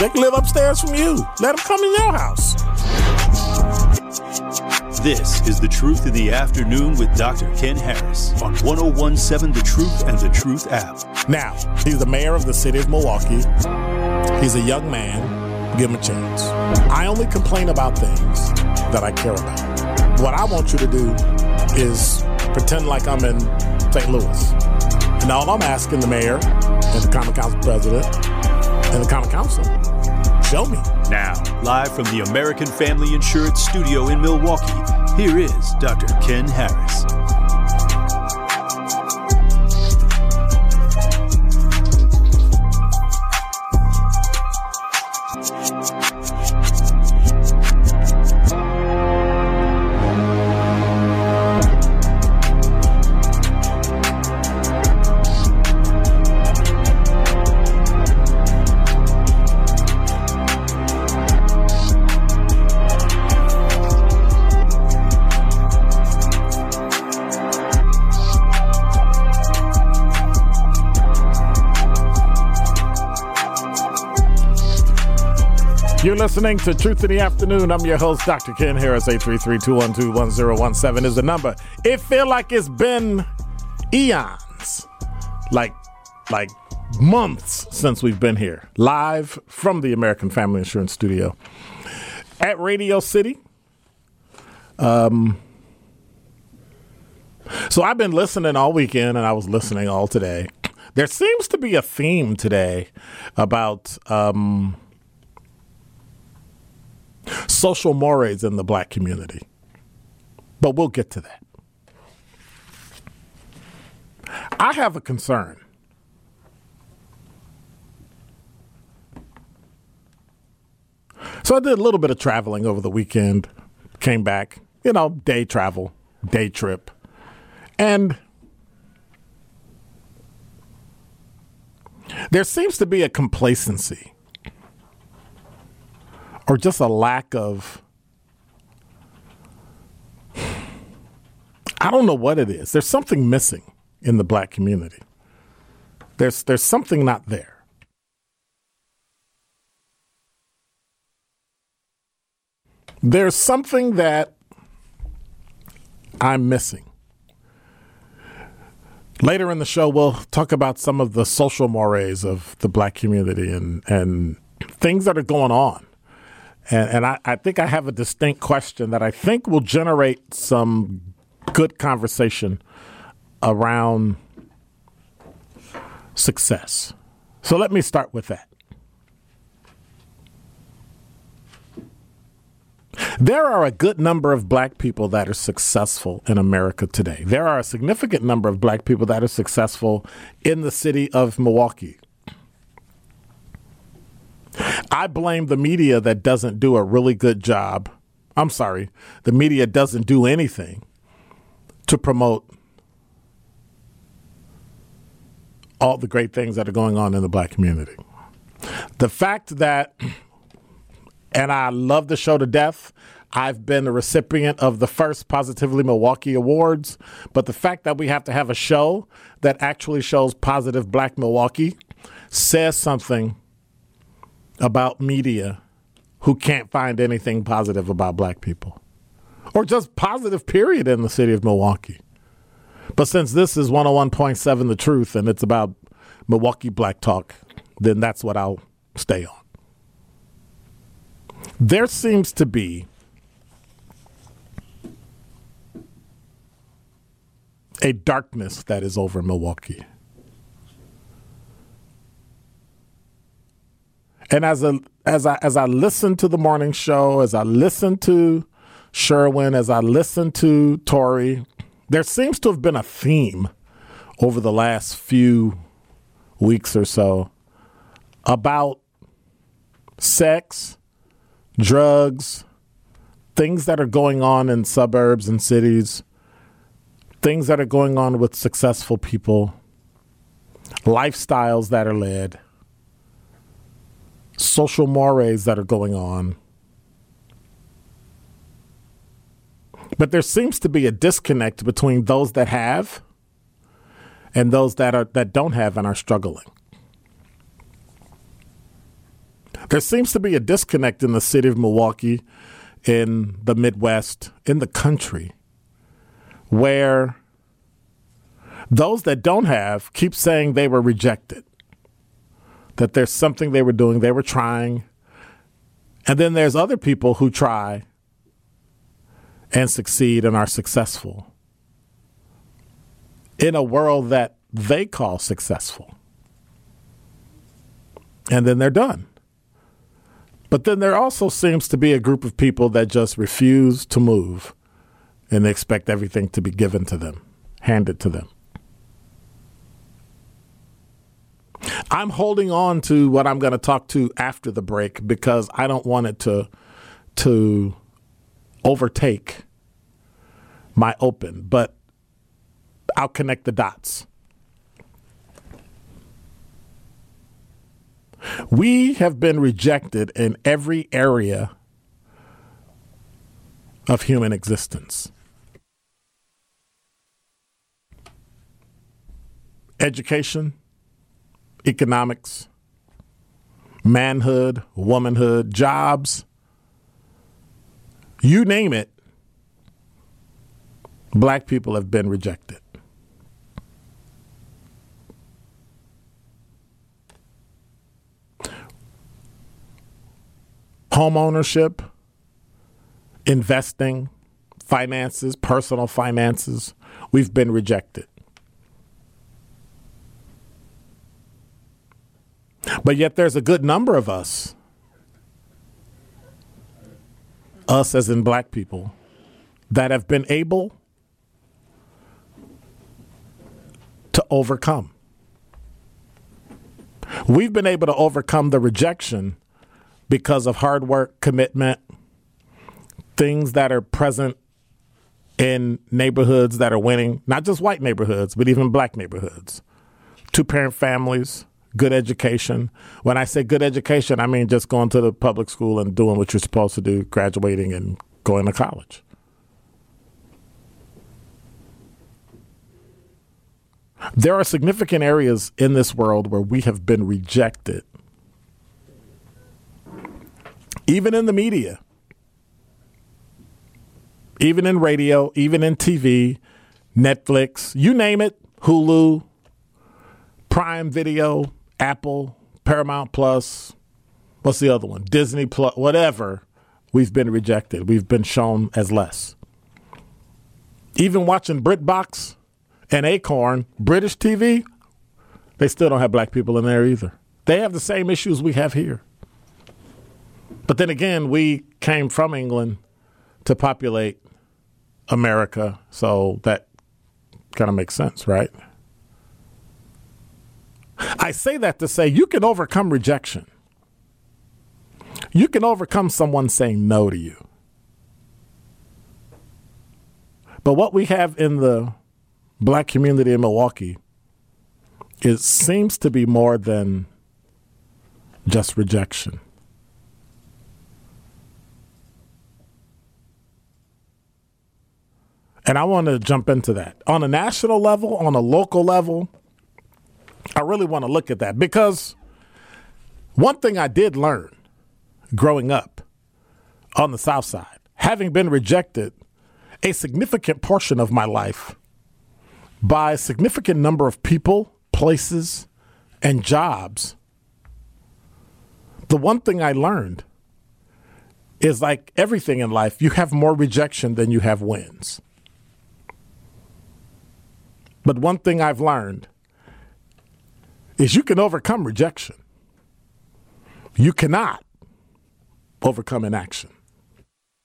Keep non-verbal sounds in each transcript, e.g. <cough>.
they can live upstairs from you. Let them come in your house. This is The Truth in the Afternoon with Dr. Ken Harris on 1017 The Truth and The Truth app. Now, he's the mayor of the city of Milwaukee. He's a young man. Give him a chance. I only complain about things that I care about. What I want you to do is pretend like I'm in St. Louis. And all I'm asking the mayor and the Common Council president and the Common Council, show me. Now, live from the American Family Insurance Studio in Milwaukee, here is Dr. Ken Harris. Listening to Truth in the Afternoon. I'm your host, Dr. Ken Harris. 833-212-1017 is the number. It feel like it's been eons, like like months since we've been here, live from the American Family Insurance Studio at Radio City. Um, so I've been listening all weekend, and I was listening all today. There seems to be a theme today about. Um, social mores in the black community. But we'll get to that. I have a concern. So I did a little bit of traveling over the weekend, came back, you know, day travel, day trip. And there seems to be a complacency or just a lack of I don't know what it is. There's something missing in the black community. There's there's something not there. There's something that I'm missing. Later in the show, we'll talk about some of the social mores of the black community and, and things that are going on. And, and I, I think I have a distinct question that I think will generate some good conversation around success. So let me start with that. There are a good number of black people that are successful in America today. There are a significant number of black people that are successful in the city of Milwaukee. I blame the media that doesn't do a really good job. I'm sorry, the media doesn't do anything to promote all the great things that are going on in the black community. The fact that, <clears throat> and I love the show to death, I've been the recipient of the first Positively Milwaukee Awards, but the fact that we have to have a show that actually shows positive black Milwaukee says something about media who can't find anything positive about black people or just positive period in the city of Milwaukee. But since this is 101.7 The Truth and it's about Milwaukee Black Talk, then that's what I'll stay on. There seems to be a darkness that is over Milwaukee. And as a as I as I listen to the morning show, as I listen to Sherwin, as I listen to Tori, there seems to have been a theme over the last few weeks or so about sex, drugs, things that are going on in suburbs and cities, things that are going on with successful people, lifestyles that are led, social mores that are going on. But there seems to be a disconnect between those that have and those that are that don't have and are struggling. There seems to be a disconnect in the city of Milwaukee, in the Midwest, in the country, where those that don't have keep saying they were rejected, that there's something they were doing, they were trying. And then there's other people who try and succeed and are successful in a world that they call successful. And then they're done. But then there also seems to be a group of people that just refuse to move and they expect everything to be given to them, handed to them. I'm holding on to what I'm going to talk to after the break because I don't want it to to overtake my open, but I'll connect the dots. We have been rejected in every area of human existence. Education, economics, manhood, womanhood, jobs, you name it, black people have been rejected. home ownership, investing, finances, personal finances, we've been rejected. But yet there's a good number of us, us as in black people, that have been able to overcome. We've been able to overcome the rejection because of hard work, commitment, things that are present in neighborhoods that are winning, not just white neighborhoods, but even black neighborhoods. Two parent families, good education. When I say good education, I mean just going to the public school and doing what you're supposed to do, graduating and going to college. There are significant areas in this world where we have been rejected even in the media, even in radio, even in TV, Netflix, you name it, Hulu, Prime Video, Apple, Paramount Plus, what's the other one? Disney Plus, whatever. We've been rejected. We've been shown as less. Even watching BritBox and Acorn, British TV, they still don't have black people in there either. They have the same issues we have here. But then again, we came from England to populate America, so that kind of makes sense, right? I say that to say you can overcome rejection. You can overcome someone saying no to you. But what we have in the black community in Milwaukee it seems to be more than just rejection. And I want to jump into that. On a national level, on a local level, I really want to look at that because one thing I did learn growing up on the South Side, having been rejected a significant portion of my life by a significant number of people, places, and jobs, the one thing I learned is like everything in life, you have more rejection than you have wins. But one thing I've learned is you can overcome rejection. You cannot overcome inaction.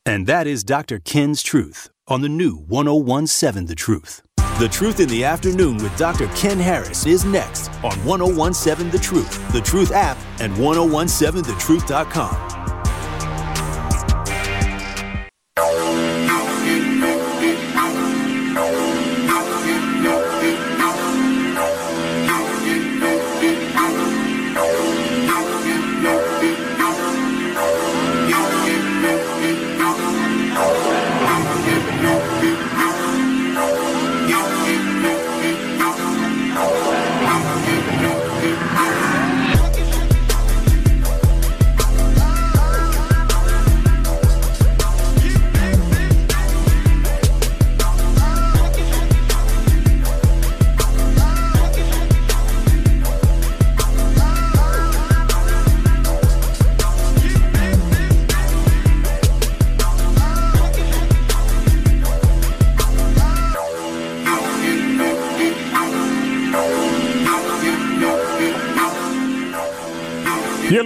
And that is Dr. Ken's Truth on the new 1017 The Truth. The Truth in the Afternoon with Dr. Ken Harris is next on 1017 The Truth, The Truth app, and 1017thetruth.com.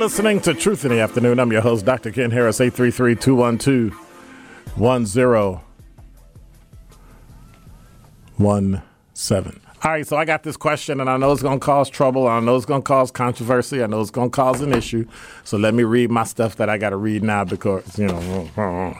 listening to Truth in the Afternoon. I'm your host, Dr. Ken Harris, 833 212 1017. All right, so I got this question, and I know it's going to cause trouble. I know it's going to cause controversy. I know it's going to cause an issue. So let me read my stuff that I got to read now because, you know.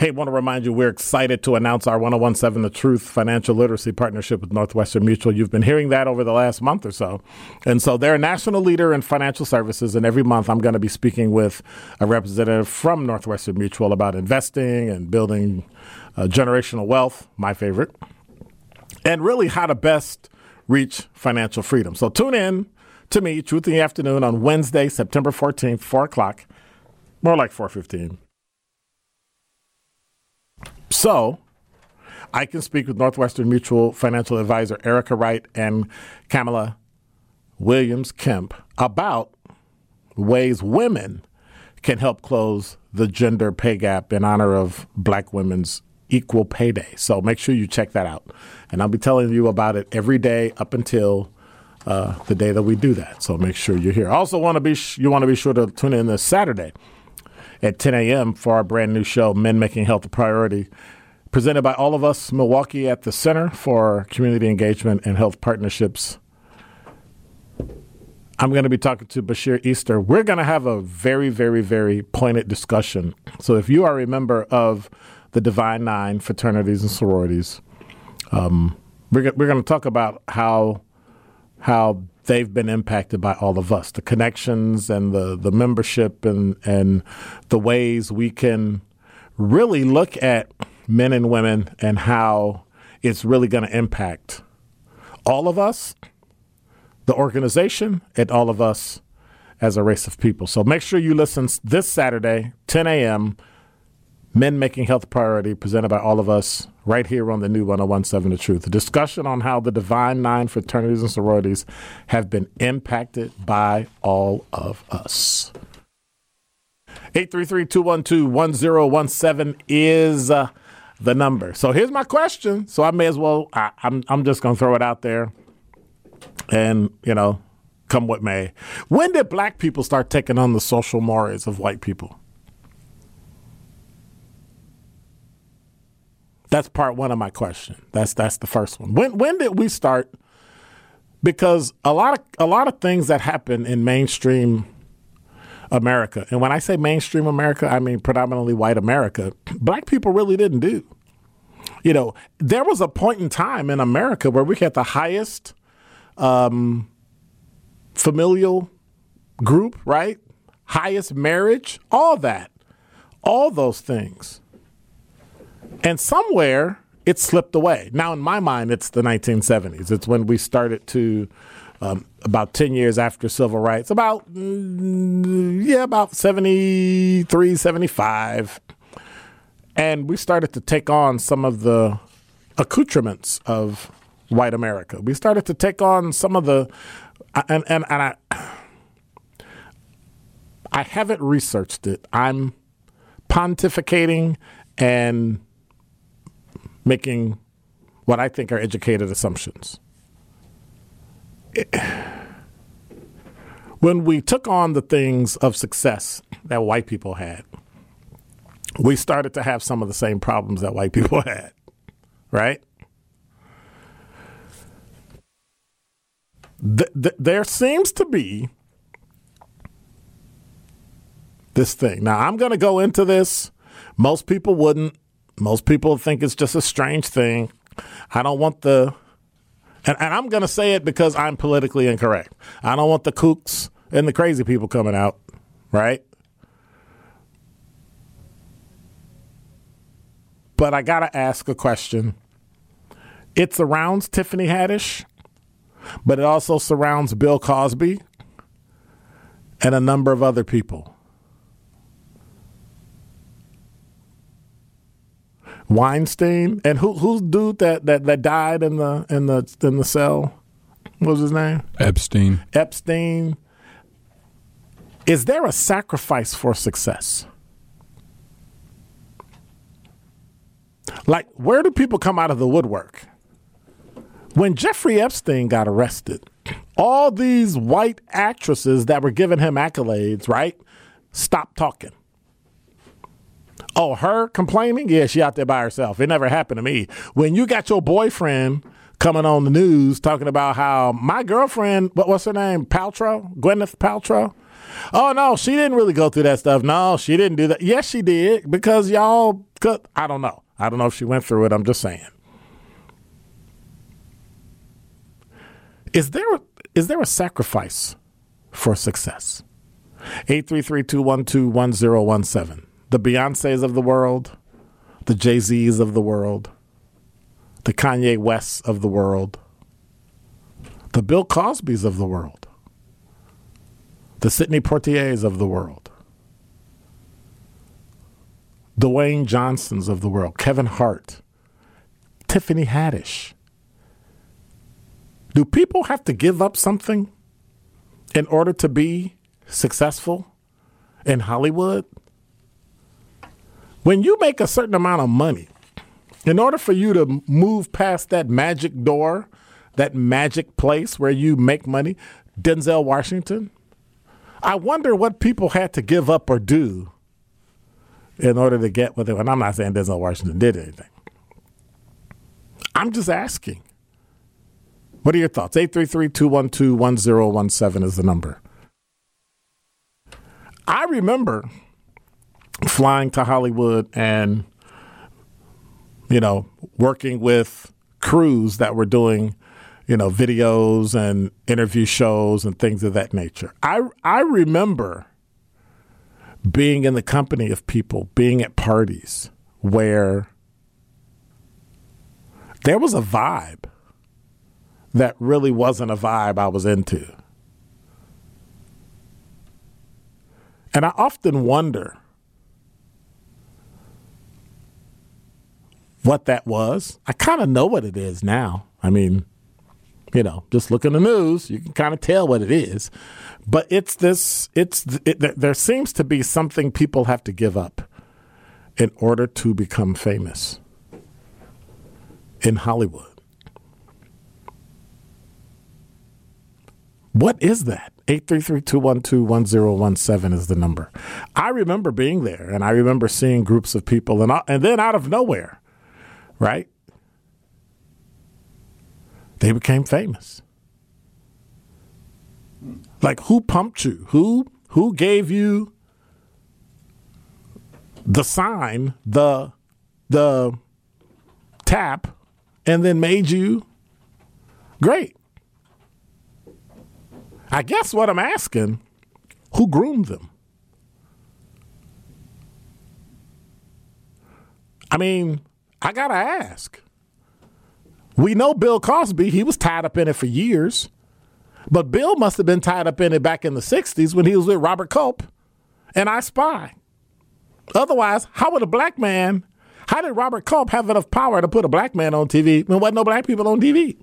Hey, want to remind you we're excited to announce our 1017 The Truth financial literacy partnership with Northwestern Mutual. You've been hearing that over the last month or so. And so they're a national leader in financial services. And every month I'm going to be speaking with a representative from Northwestern Mutual about investing and building uh, generational wealth, my favorite, and really how to best reach financial freedom. So tune in to me, Truth in the Afternoon, on Wednesday, September 14th, 4 o'clock, more like 4.15 so I can speak with Northwestern Mutual financial advisor Erica Wright and Kamala Williams Kemp about ways women can help close the gender pay gap in honor of black women's equal pay day. So make sure you check that out. And I'll be telling you about it every day up until uh, the day that we do that. So make sure you're here. Also want to be sh- you want to be sure to tune in this Saturday at 10 a.m. for our brand new show, Men Making Health a Priority, presented by all of us, Milwaukee at the Center for Community Engagement and Health Partnerships. I'm going to be talking to Bashir Easter. We're going to have a very, very, very pointed discussion. So if you are a member of the Divine Nine fraternities and sororities, um, we're, we're going to talk about how how they've been impacted by all of us, the connections and the, the membership and, and the ways we can really look at men and women and how it's really going to impact all of us, the organization, and all of us as a race of people. So make sure you listen this Saturday, 10 a.m. Men Making Health Priority, presented by all of us right here on the new 1017 The Truth. A discussion on how the Divine Nine fraternities and sororities have been impacted by all of us. 833 212 1017 is uh, the number. So here's my question. So I may as well, I, I'm, I'm just going to throw it out there and, you know, come what may. When did black people start taking on the social mores of white people? That's part one of my question. That's that's the first one. When when did we start? Because a lot of a lot of things that happen in mainstream America, and when I say mainstream America, I mean predominantly white America. Black people really didn't do. You know, there was a point in time in America where we had the highest um, familial group, right? Highest marriage, all that, all those things and somewhere it slipped away. Now, in my mind, it's the 1970s. It's when we started to, um, about 10 years after civil rights, about, mm, yeah, about 73, 75. And we started to take on some of the accoutrements of white America. We started to take on some of the, and, and, and I, I haven't researched it. I'm pontificating and making what I think are educated assumptions. When we took on the things of success that white people had, we started to have some of the same problems that white people <laughs> had, right? Th- th- there seems to be this thing. Now, I'm going to go into this. Most people wouldn't. Most people think it's just a strange thing. I don't want the, and, and I'm going to say it because I'm politically incorrect. I don't want the kooks and the crazy people coming out, right? But I got to ask a question. It surrounds Tiffany Haddish, but it also surrounds Bill Cosby and a number of other people. Weinstein and who who's dude that, that, that died in the in the in the cell? What was his name? Epstein. Epstein. Is there a sacrifice for success? Like, where do people come out of the woodwork? When Jeffrey Epstein got arrested, all these white actresses that were giving him accolades, right, stopped talking. Oh, her complaining? Yeah, she out there by herself. It never happened to me. When you got your boyfriend coming on the news talking about how my girlfriend, what, what's her name? Paltrow? Gwyneth Paltrow? Oh, no, she didn't really go through that stuff. No, she didn't do that. Yes, she did because y'all, could, I don't know. I don't know if she went through it. I'm just saying. Is there is there a sacrifice for success? 833-212-1017. The Beyoncés of the world, the Jay-Z's of the world, the Kanye Wests of the world, the Bill Cosbys of the world, the Sidney Poitier's of the world, Dwayne Johnsons of the world, Kevin Hart, Tiffany Haddish. Do people have to give up something in order to be successful in Hollywood? When you make a certain amount of money, in order for you to move past that magic door, that magic place where you make money, Denzel Washington, I wonder what people had to give up or do in order to get what they want. I'm not saying Denzel Washington did anything. I'm just asking. What are your thoughts? 833-212-1017 is the number. I remember flying to Hollywood and you know, working with crews that were doing, you know, videos and interview shows and things of that nature. I I remember being in the company of people, being at parties where there was a vibe that really wasn't a vibe I was into. And I often wonder what that was. I kind of know what it is now. I mean, you know, just look in the news, you can kind of tell what it is. But it's this, it's, it, there seems to be something people have to give up in order to become famous in Hollywood. What is that? 833-212-1017 is the number. I remember being there and I remember seeing groups of people and, and then out of nowhere, right? They became famous. Like who pumped you? Who who gave you the sign, the the tap and then made you great? I guess what I'm asking, who groomed them? I mean, I got to ask. We know Bill Cosby, he was tied up in it for years. But Bill must have been tied up in it back in the 60s when he was with Robert Culp and I Spy. Otherwise, how would a black man, how did Robert Culp have enough power to put a black man on TV when there wasn't no black people on TV?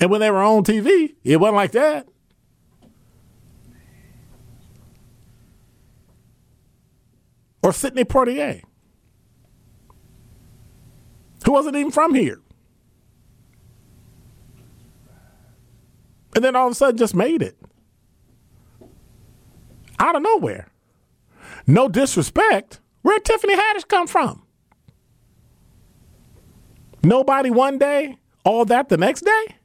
And when they were on TV, it wasn't like that. Or Sidney Poitier. Who wasn't even from here. And then all of a sudden just made it. Out of nowhere. No disrespect. Where'd Tiffany Haddish come from? Nobody one day, all that the next day?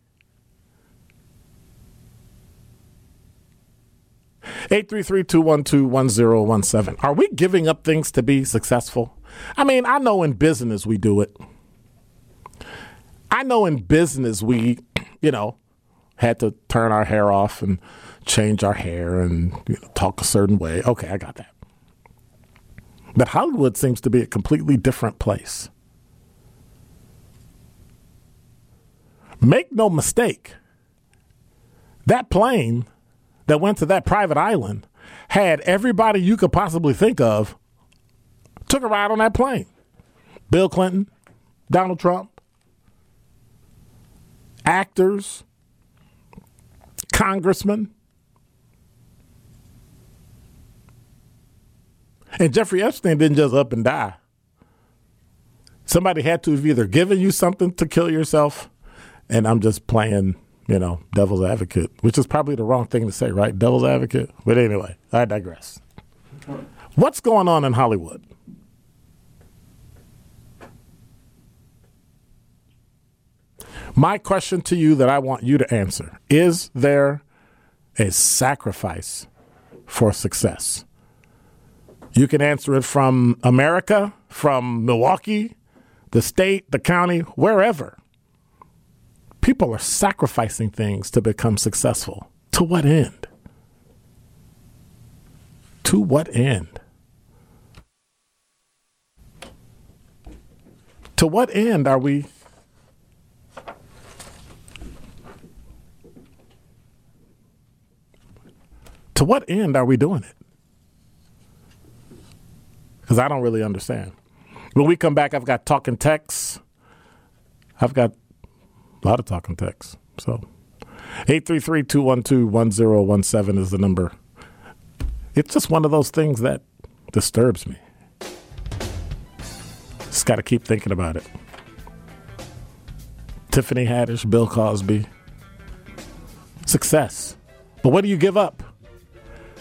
833-212-1017. Are we giving up things to be successful? I mean, I know in business we do it. I know in business we, you know, had to turn our hair off and change our hair and you know, talk a certain way. Okay, I got that. But Hollywood seems to be a completely different place. Make no mistake, that plane that went to that private island had everybody you could possibly think of took a ride on that plane. Bill Clinton, Donald Trump, actors, congressmen. And Jeffrey Epstein didn't just up and die. Somebody had to have either given you something to kill yourself, and I'm just playing, you know, devil's advocate, which is probably the wrong thing to say, right? Devil's advocate. But anyway, I digress. What's going on in Hollywood? My question to you that I want you to answer is there a sacrifice for success? You can answer it from America, from Milwaukee, the state, the county, wherever. People are sacrificing things to become successful. To what end? To what end? To what end are we to what end are we doing it? Because I don't really understand. When we come back, I've got talking texts. I've got a lot of talking texts. So 833 212 1017 is the number. It's just one of those things that disturbs me. Just got to keep thinking about it. Tiffany Haddish, Bill Cosby. Success. But what do you give up?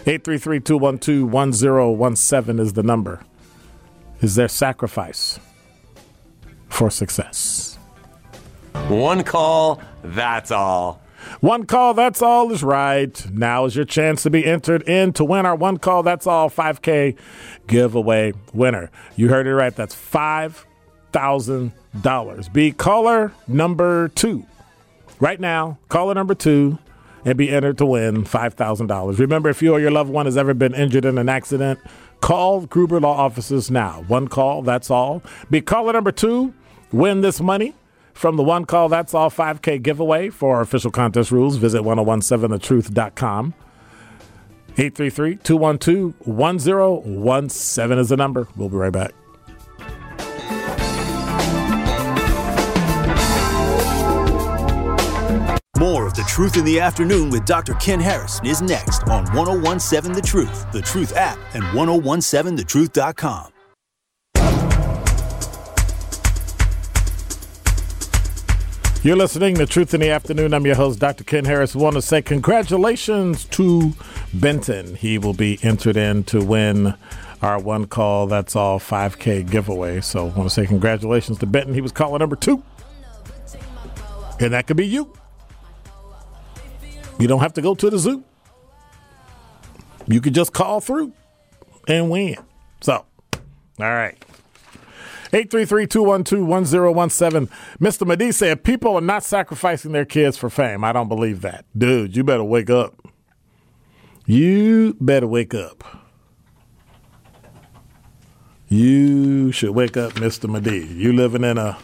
833 212 1017 is the number. Is there sacrifice for success? One call, that's all. One call, that's all is right. Now is your chance to be entered in to win our one call, that's all 5K giveaway winner. You heard it right. That's $5,000. Be caller number two. Right now, caller number two and be entered to win $5,000. Remember, if you or your loved one has ever been injured in an accident, call Gruber Law Offices now. One call, that's all. Be caller number two, win this money from the One Call That's All 5K giveaway. For our official contest rules, visit 1017thetruth.com. 833 212 1017 is the number. We'll be right back. More of The Truth in the Afternoon with Dr. Ken Harrison is next on 1017 The Truth, The Truth app, and 1017thetruth.com. You're listening to Truth in the Afternoon. I'm your host, Dr. Ken Harris. I want to say congratulations to Benton. He will be entered in to win our one call, that's all 5K giveaway. So I want to say congratulations to Benton. He was caller number two. And that could be you. You don't have to go to the zoo. You could just call through and win. So, all right. 833-212-1017. Mr. Madi said people are not sacrificing their kids for fame. I don't believe that. Dude, you better wake up. You better wake up. You should wake up, Mr. Madi. You living in a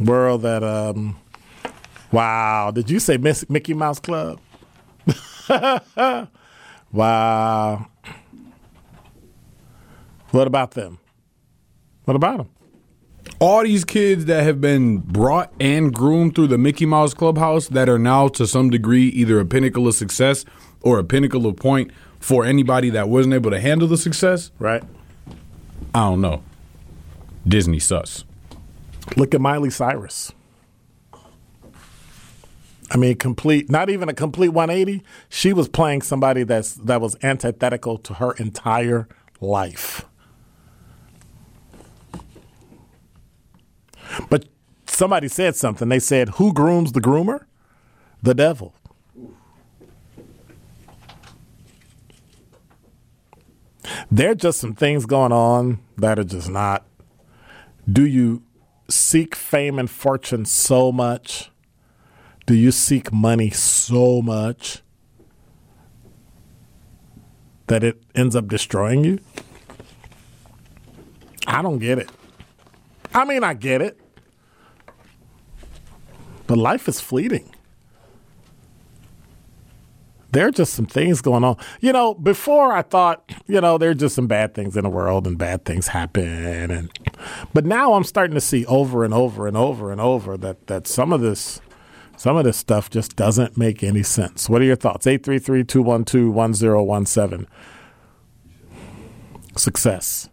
world that um wow, did you say Miss Mickey Mouse Club? <laughs> wow. What about them? What about them? all these kids that have been brought and groomed through the Mickey Mouse Clubhouse that are now to some degree either a pinnacle of success or a pinnacle of point for anybody that wasn't able to handle the success, Right? I don't know. Disney sus. Look at Miley Cyrus. I mean, complete, not even a complete 180. She was playing somebody that's that was antithetical to her entire life. But somebody said something. They said, "Who grooms the groomer? The devil." There are just some things going on that are just not. Do you seek fame and fortune so much? Do you seek money so much that it ends up destroying you? I don't get it. I mean, I get it. But life is fleeting. There are just some things going on. You know, before I thought, you know, there are just some bad things in the world and bad things happen and but now I'm starting to see over and over and over and over that that some of this some of this stuff just doesn't make any sense. What are your thoughts? 833-212-1017. Success.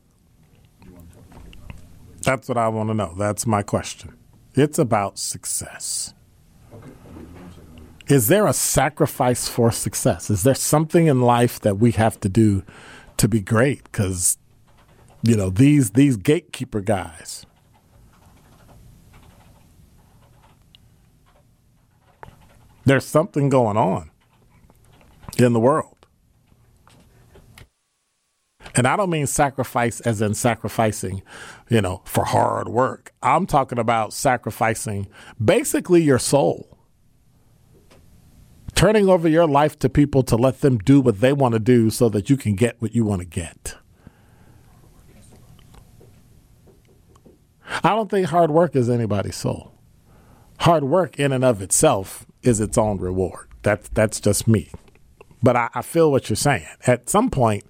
That's what I want to know. That's my question. It's about success. Is there a sacrifice for success? Is there something in life that we have to do to be great? Because, you know, these these gatekeeper guys. There's something going on in the world. And I don't mean sacrifice as in sacrificing, you know, for hard work. I'm talking about sacrificing basically your soul. Turning over your life to people to let them do what they want to do so that you can get what you want to get. I don't think hard work is anybody's soul. Hard work in and of itself is its own reward. That's that's just me. But I, I feel what you're saying. At some point,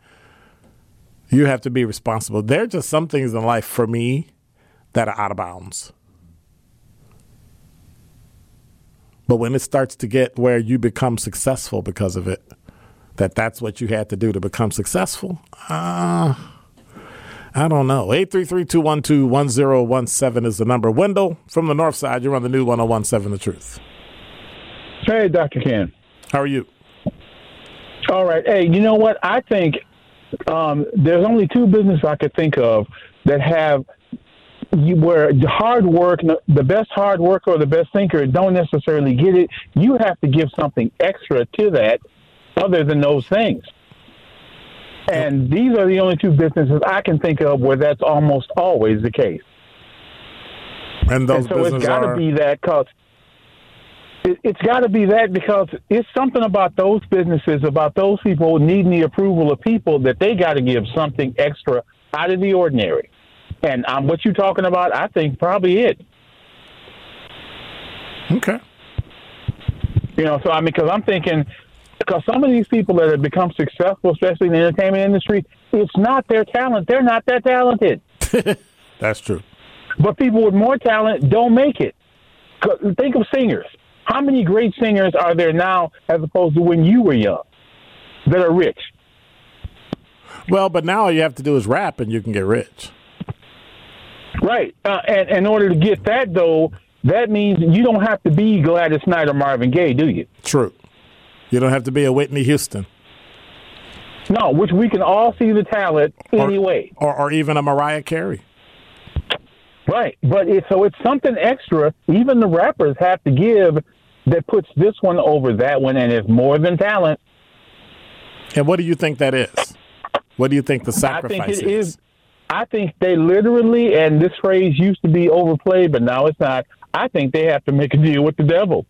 you have to be responsible. There are just some things in life for me that are out of bounds. But when it starts to get where you become successful because of it, that that's what you had to do to become successful, uh, I don't know. 833-212-1017 is the number. Wendell from the north side, you're on the new 1017 The Truth. Hey, Dr. Ken. How are you? All right. Hey, you know what? I think um, there's only two businesses I could think of that have you, where hard work, the best hard worker or the best thinker don't necessarily get it. You have to give something extra to that other than those things. And these are the only two businesses I can think of where that's almost always the case. And those and so it's got to are be that because it, it's got to be that because it's something about those businesses, about those people needing the approval of people that they got to give something extra out of the ordinary. And um, what you're talking about, I think probably it. okay. You know, so I mean, because I'm thinking, because some of these people that have become successful, especially in the entertainment industry, it's not their talent. They're not that talented. <laughs> That's true. But people with more talent don't make it. Think of singers. How many great singers are there now as opposed to when you were young that are rich? Well, but now all you have to do is rap and you can get rich. Right. Uh, and in order to get that, though, that means you don't have to be Gladys Knight or Marvin Gaye, do you? True. You don't have to be a Whitney Houston No, which we can all see the talent or, anyway. or, or even a Mariah Carey. Right. But it, so it's something extra. Even the rappers have to give that puts this one over that one, and it's more than talent. And what do you think that is? What do you think the sacrifice I think it is. I think they literally, and this phrase used to be overplayed, but now it's not. I think they have to make a deal with the devil.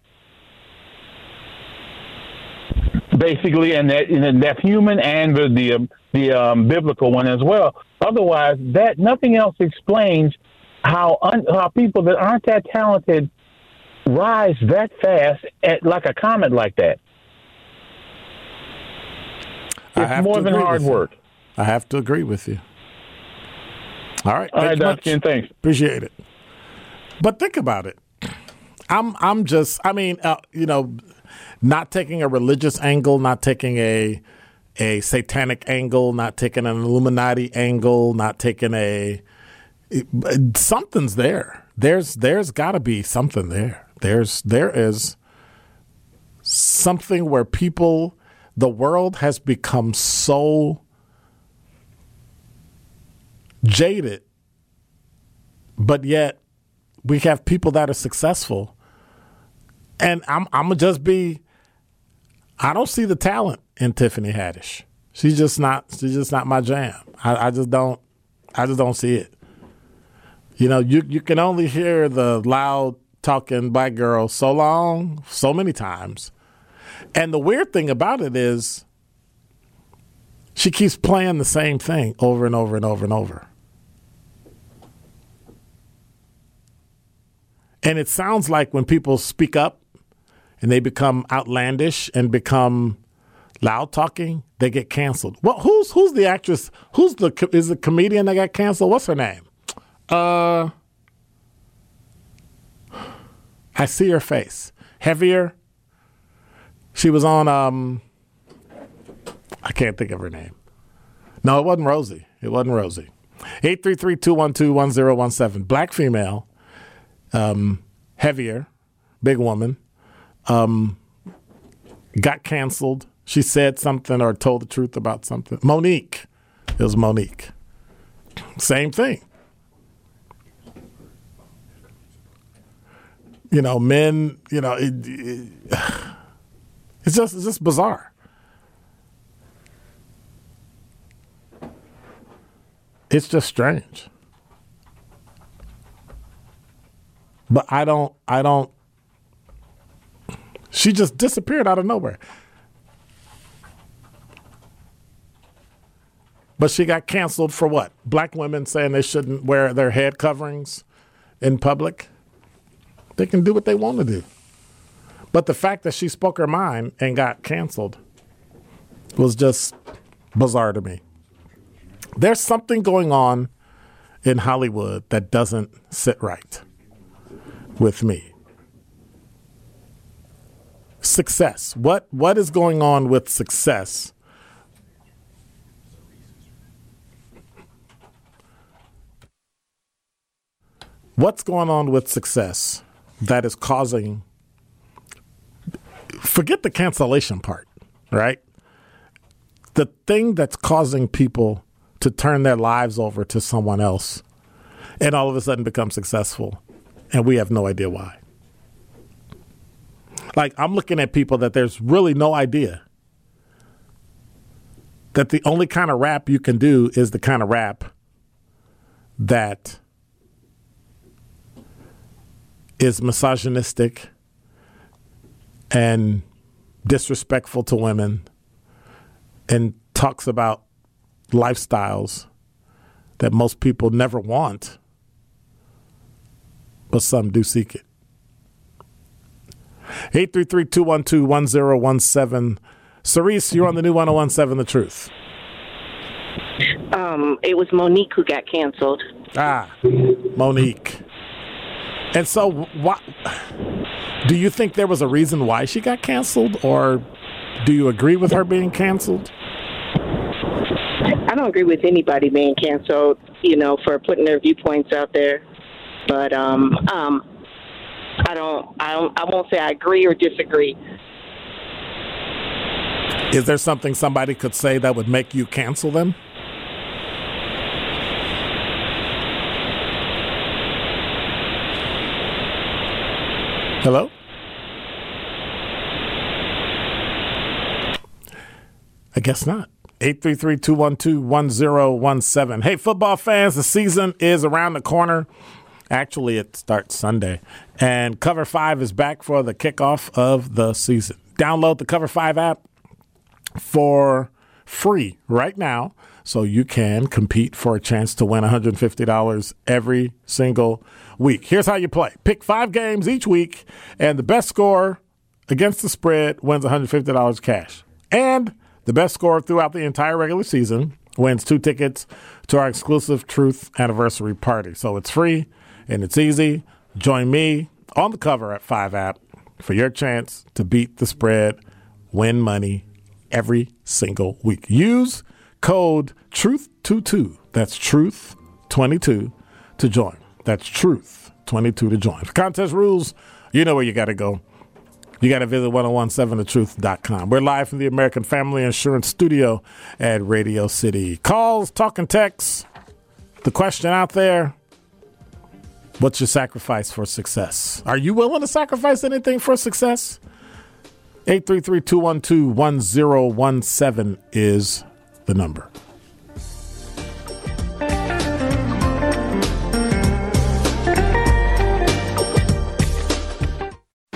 Basically, and that and that's human and the the, um, the um, biblical one as well. Otherwise, that nothing else explains how un, how people that aren't that talented rise that fast at like a comet like that. I It's have more than hard with you. work. I have to agree with you. All right. All right, Dr. Ken, thanks. Appreciate it. But think about it. I'm I'm just I mean uh, you know not taking a religious angle, not taking a a satanic angle, not taking an Illuminati angle, not taking a something's there. There's there's got to be something there. There's there is something where people the world has become so jaded but yet we have people that are successful and I'm I'm gonna just be I don't see the talent in Tiffany Haddish. She's just not she's just not my jam. I, I just don't I just don't see it. You know, you you can only hear the loud talking black girl so long, so many times. And the weird thing about it is she keeps playing the same thing over and over and over and over. And it sounds like when people speak up and they become outlandish and become loud talking, they get canceled. Well, who's who's the actress? Who's the is the comedian that got canceled? What's her name? Uh, I see her face. Heavier. She was on. Um, I can't think of her name. No, it wasn't Rosie. It wasn't Rosie. 833-212-1017. Black female. Um, heavier, big woman. Um, got canceled. She said something or told the truth about something. Mo'Nique. It was Mo'Nique. Same thing. You know, men, you know, it, it, <sighs> it's just it's just bizarre. It's just strange. But I don't I don't she just disappeared out of nowhere. But she got canceled for what? Black women saying they shouldn't wear their head coverings in public. They can do what they want to do. But the fact that she spoke her mind and got canceled was just bizarre to me. There's something going on in Hollywood that doesn't sit right with me. Success. What what is going on with success? What's going on with success that is causing forget the cancellation part, right? The thing that's causing people to turn their lives over to someone else and all of a sudden become successful and we have no idea why. Like I'm looking at people that there's really no idea that the only kind of rap you can do is the kind of rap that is misogynistic and disrespectful to women and talks about lifestyles that most people never want, but some do seek it. 833 212 1017. Cerise, you're on the new 1017 The Truth. Um, it was Mo'Nique who got canceled. Ah, Mo'Nique. And so, what, do you think there was a reason why she got canceled, or do you agree with her being canceled? I don't agree with anybody being canceled, you know, for putting their viewpoints out there. But um, um, I don't, I don't, I won't say I agree or disagree. Is there something somebody could say that would make you cancel them? Hello? I guess not. 833-212-1017. Hey, football fans, the season is around the corner. Actually, it starts Sunday. And Cover 5 is back for the kickoff of the season. Download the Cover 5 app for free right now so you can compete for a chance to win $150 every single week. Here's how you play pick five games each week, and the best score against the spread wins $150 cash. And the best score throughout the entire regular season wins two tickets to our exclusive Truth Anniversary Party. So it's free and it's easy. Join me on the cover at 5 app for your chance to beat the spread, win money every single week. Use code TRUTH22. That's TRUTH22 to join. That's TRUTH 22 to join. For contest rules, you know where you got to go. You got to visit 1017thetruth.com. We're live from the American Family Insurance Studio at Radio City. Calls, talking texts. The question out there What's your sacrifice for success? Are you willing to sacrifice anything for success? 833 212 1017 is the number.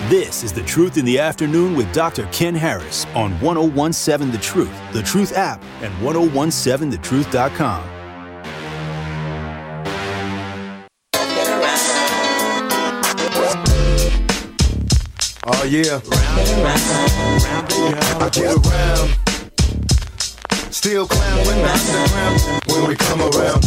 This is The Truth in the Afternoon with Dr. Ken Harris on 1017 The Truth, The Truth app, and 1017thetruth.com. Oh yeah. I get around. Still clown when the underground when we come around.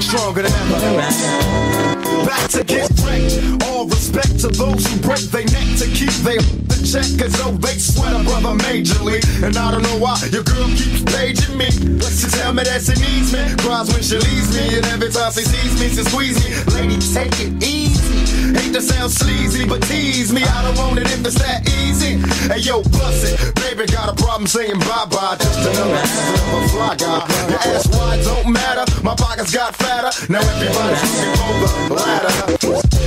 Stronger than ever. Back to get wrecked. All respect to those who break their neck to keep their the check. Cause though they sweat a brother majorly. And I don't know why your girl keeps paging me. She tell me that she needs me. Cries when she leaves me. And every time she sees me, she squeeze me. Lady, take it easy. Hate to sound sleazy, but tease me. I don't want it if it's that easy. Hey yo, bust it. Baby got a problem saying bye bye. Just another answer of a fly guy. Your ass wide don't matter. My pockets got fatter. Now everybody's looking for the ladder.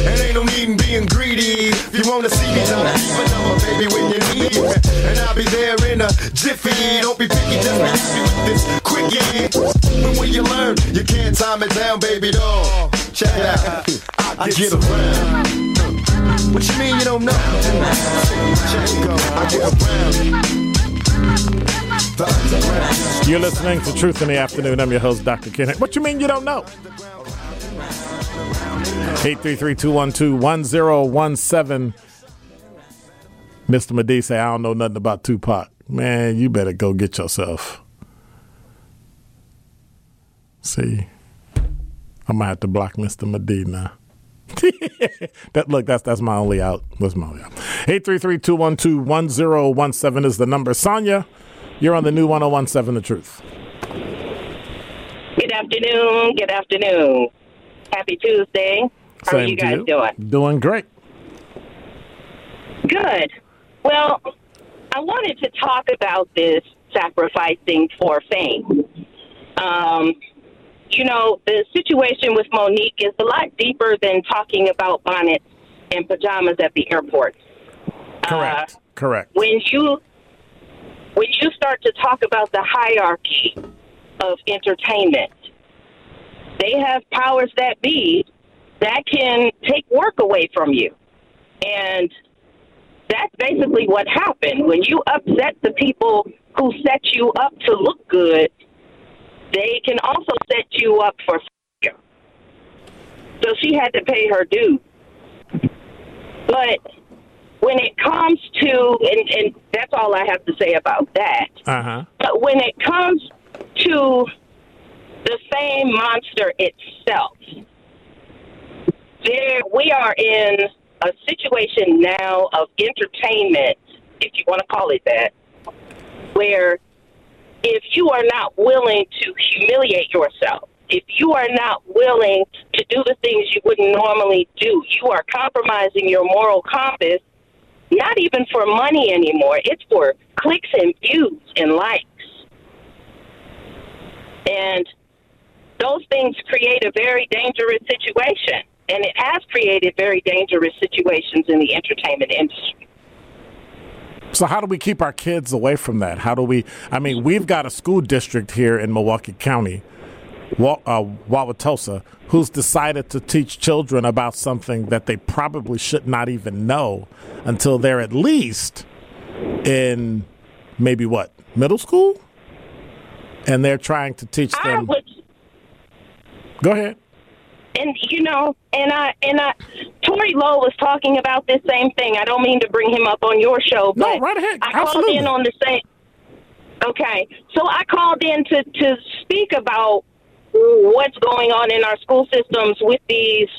And ain't no need in being greedy. If you wanna see me, me keep a baby, when you need me. And I'll be there in a jiffy. Don't be picky, just be happy with this quickie. But when you learn, you can't time it down, baby doll. Check it out. I get around. What you mean you don't know? Check it go. I get around. You're listening to Truth in the Afternoon. I'm your host, Dr. Ken. What you mean you don't know? 833-212-1017. Mr. Medee say, I don't know nothing about Tupac. Man, you better go get yourself. See, I might have to block Mr. Medee now. <laughs> that look, that's that's my only out. That's my only out. 833-212-1017 is the number. Sonia, you're on the new 1017 The Truth. Good afternoon. Good afternoon. Happy Tuesday. How are Same you to guys doing? Doing great. Good. Well, I wanted to talk about this sacrificing for fame. Um, you know, the situation with Mo'Nique is a lot deeper than talking about bonnets and pajamas at the airport. Correct. Correct. When you when you start to talk about the hierarchy of entertainment, they have powers that be that can take work away from you. And that's basically what happened. When you upset the people who set you up to look good, they can also set you up for failure. So she had to pay her due. But when it comes to, and, and that's all I have to say about that. Uh huh. But when it comes to the same monster itself, there we are in a situation now of entertainment, if you want to call it that, where if you are not willing to humiliate yourself, if you are not willing to do the things you wouldn't normally do, you are compromising your moral compass, not even for money anymore. It's for clicks and views and likes. And those things create a very dangerous situation. And it has created very dangerous situations in the entertainment industry. So how do we keep our kids away from that? How do we? I mean, we've got a school district here in Milwaukee County, uh, Wauwatosa, who's decided to teach children about something that they probably should not even know until they're at least in maybe what middle school, and they're trying to teach them. would Go ahead. And you know, and I and I, Tori Lowe was talking about this same thing. I don't mean to bring him up on your show, No, but right ahead. I called in on the same. Okay, so I called in to to speak about what's going on in our school systems with these.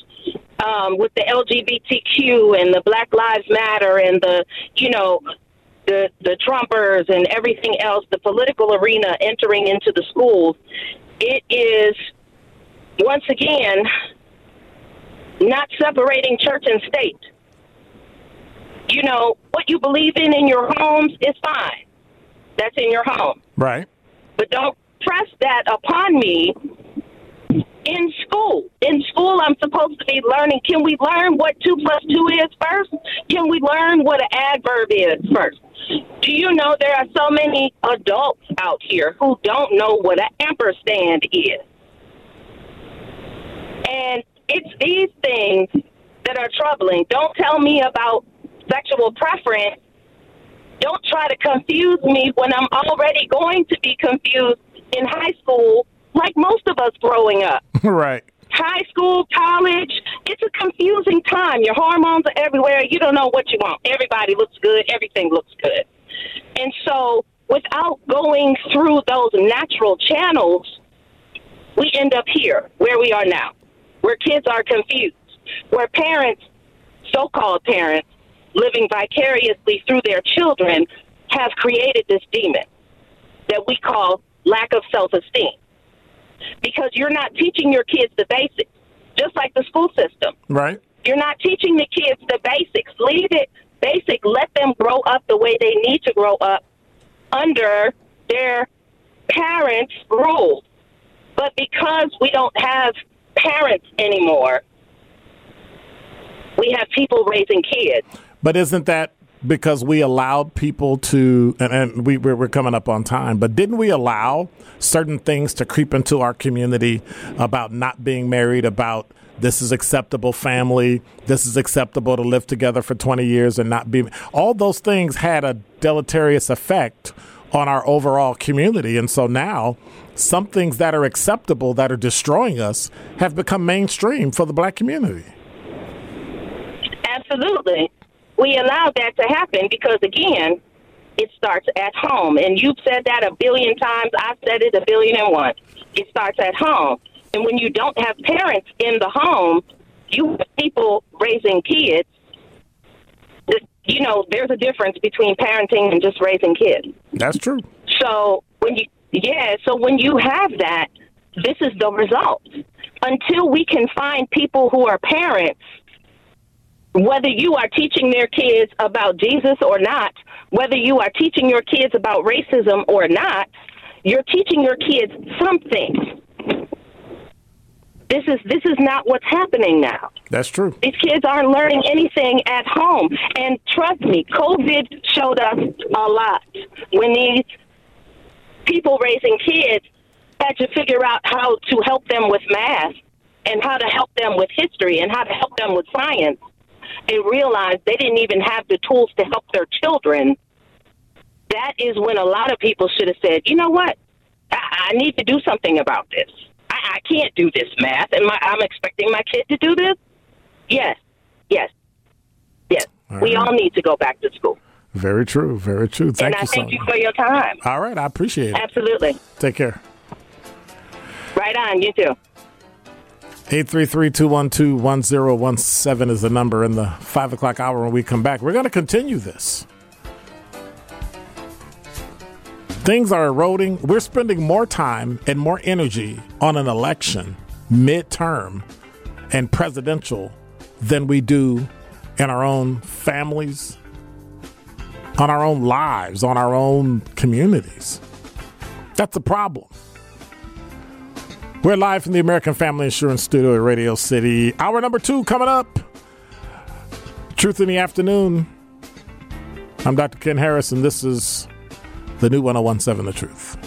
Um, with the LGBTQ and the Black Lives Matter and the, you know, the the Trumpers and everything else, the political arena entering into the schools, it is once again not separating church and state. You know, what you believe in in your homes is fine. That's in your home. Right. But don't press that upon me in school. In school, I'm supposed to be learning. Can we learn what two plus two is first? Can we learn what an adverb is first? Do you know there are so many adults out here who don't know what an ampersand is? And it's these things that are troubling. Don't tell me about sexual preference. Don't try to confuse me when I'm already going to be confused in high school, like most of us growing up. <laughs> right. High school, college, it's a confusing time. Your hormones are everywhere. You don't know what you want. Everybody looks good. Everything looks good. And so, without going through those natural channels, we end up here where we are now, where kids are confused, where parents, so called parents, living vicariously through their children, have created this demon that we call lack of self esteem. Because you're not teaching your kids the basics, just like the school system. Right. You're not teaching the kids the basics. Leave it basic. Let them grow up the way they need to grow up under their parents' rules. But because we don't have parents anymore, we have people raising kids. But isn't that because we allowed people to, and, and we, we're coming up on time, but didn't we allow certain things to creep into our community about not being married, about this is acceptable family, this is acceptable to live together for 20 years and not be. All those things had a deleterious effect on our overall community. And so now, some things that are acceptable that are destroying us have become mainstream for the black community. Absolutely. We allowed that to happen because, again, it starts at home. And you've said that a billion times. I've said it a billion and one. It starts at home. And when you don't have parents in the home, you have people raising kids. You know, there's a difference between parenting and just raising kids. That's true. So when you, yeah, so when you have that, this is the result. Until we can find people who are parents whether you are teaching their kids about Jesus or not, whether you are teaching your kids about racism or not, you're teaching your kids something. This is this is not what's happening now. That's true. These kids aren't learning anything at home. And trust me, COVID showed us a lot. When these people raising kids had to figure out how to help them with math and how to help them with history and how to help them with science they realized they didn't even have the tools to help their children, that is when a lot of people should have said, you know what? I, I need to do something about this. I, can't do this math, and my, I'm expecting my kid to do this. Yes, yes, yes. All we right. all need to go back to school. Very true. Very true. Thank and you I thank you for your time. All right. I appreciate it. Absolutely. Take care. Right on. You too. 833-212-1017 is the number in the 5 o'clock hour when we come back. We're going to continue this. Things are eroding. We're spending more time and more energy on an election, midterm, and presidential than we do in our own families, on our own lives, on our own communities. That's a problem. We're live from the American Family Insurance Studio at Radio City. Hour number two coming up. Truth in the afternoon. I'm Dr. Ken Harris, and this is the new 1017 The Truth.